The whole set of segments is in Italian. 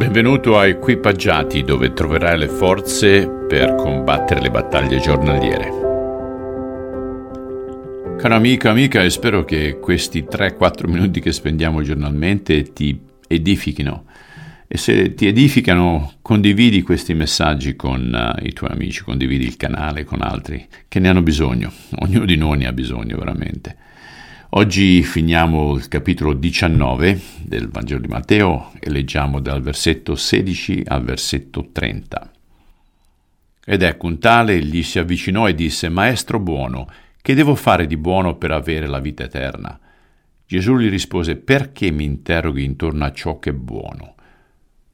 Benvenuto a Equipaggiati dove troverai le forze per combattere le battaglie giornaliere. Caro amico, amica, spero che questi 3-4 minuti che spendiamo giornalmente ti edifichino e se ti edificano condividi questi messaggi con uh, i tuoi amici, condividi il canale con altri che ne hanno bisogno, ognuno di noi ne ha bisogno veramente. Oggi finiamo il capitolo 19 del Vangelo di Matteo e leggiamo dal versetto 16 al versetto 30. Ed ecco un tale gli si avvicinò e disse, Maestro buono, che devo fare di buono per avere la vita eterna? Gesù gli rispose, Perché mi interroghi intorno a ciò che è buono?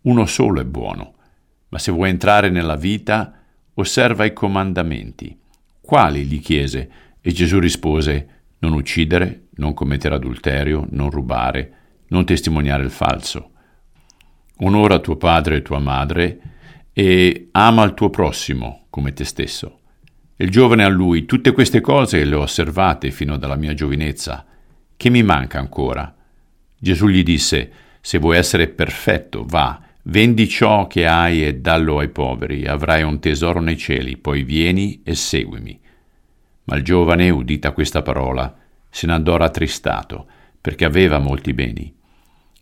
Uno solo è buono, ma se vuoi entrare nella vita, osserva i comandamenti. Quali? gli chiese, e Gesù rispose, non uccidere, non commettere adulterio, non rubare, non testimoniare il falso. Onora tuo padre e tua madre e ama il tuo prossimo come te stesso. Il giovane a lui, tutte queste cose le ho osservate fino dalla mia giovinezza. Che mi manca ancora? Gesù gli disse, se vuoi essere perfetto, va, vendi ciò che hai e dallo ai poveri, avrai un tesoro nei cieli, poi vieni e seguimi. Ma il giovane, udita questa parola, se ne andò rattristato, perché aveva molti beni.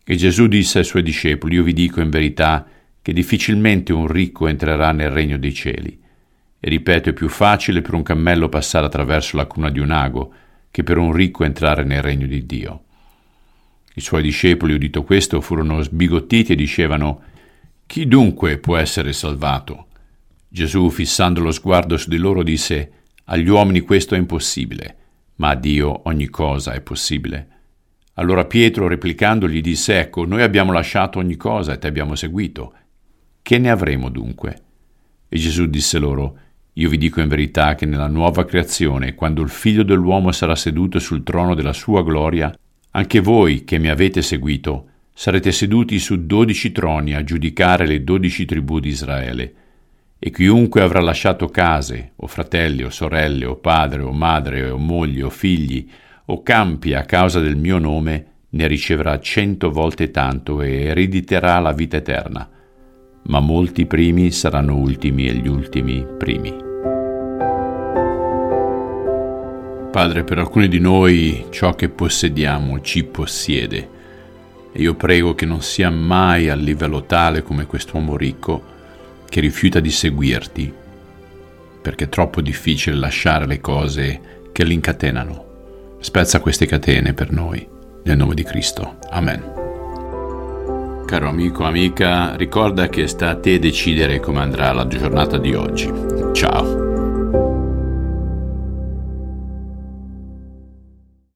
E Gesù disse ai suoi discepoli, io vi dico in verità che difficilmente un ricco entrerà nel regno dei cieli. E ripeto, è più facile per un cammello passare attraverso la cuna di un ago che per un ricco entrare nel regno di Dio. I suoi discepoli, udito questo, furono sbigottiti e dicevano, Chi dunque può essere salvato? Gesù, fissando lo sguardo su di loro, disse, agli uomini questo è impossibile, ma a Dio ogni cosa è possibile. Allora Pietro, replicando, gli disse, Ecco, noi abbiamo lasciato ogni cosa e ti abbiamo seguito. Che ne avremo dunque? E Gesù disse loro, Io vi dico in verità che nella nuova creazione, quando il figlio dell'uomo sarà seduto sul trono della sua gloria, anche voi che mi avete seguito, sarete seduti su dodici troni a giudicare le dodici tribù di Israele e chiunque avrà lasciato case, o fratelli, o sorelle, o padre, o madre, o moglie, o figli, o campi a causa del mio nome, ne riceverà cento volte tanto e erediterà la vita eterna. Ma molti primi saranno ultimi e gli ultimi primi. Padre, per alcuni di noi ciò che possediamo ci possiede e io prego che non sia mai a livello tale come quest'uomo ricco, che rifiuta di seguirti, perché è troppo difficile lasciare le cose che l'incatenano. Spezza queste catene per noi, nel nome di Cristo. Amen. Caro amico, amica, ricorda che sta a te decidere come andrà la giornata di oggi. Ciao.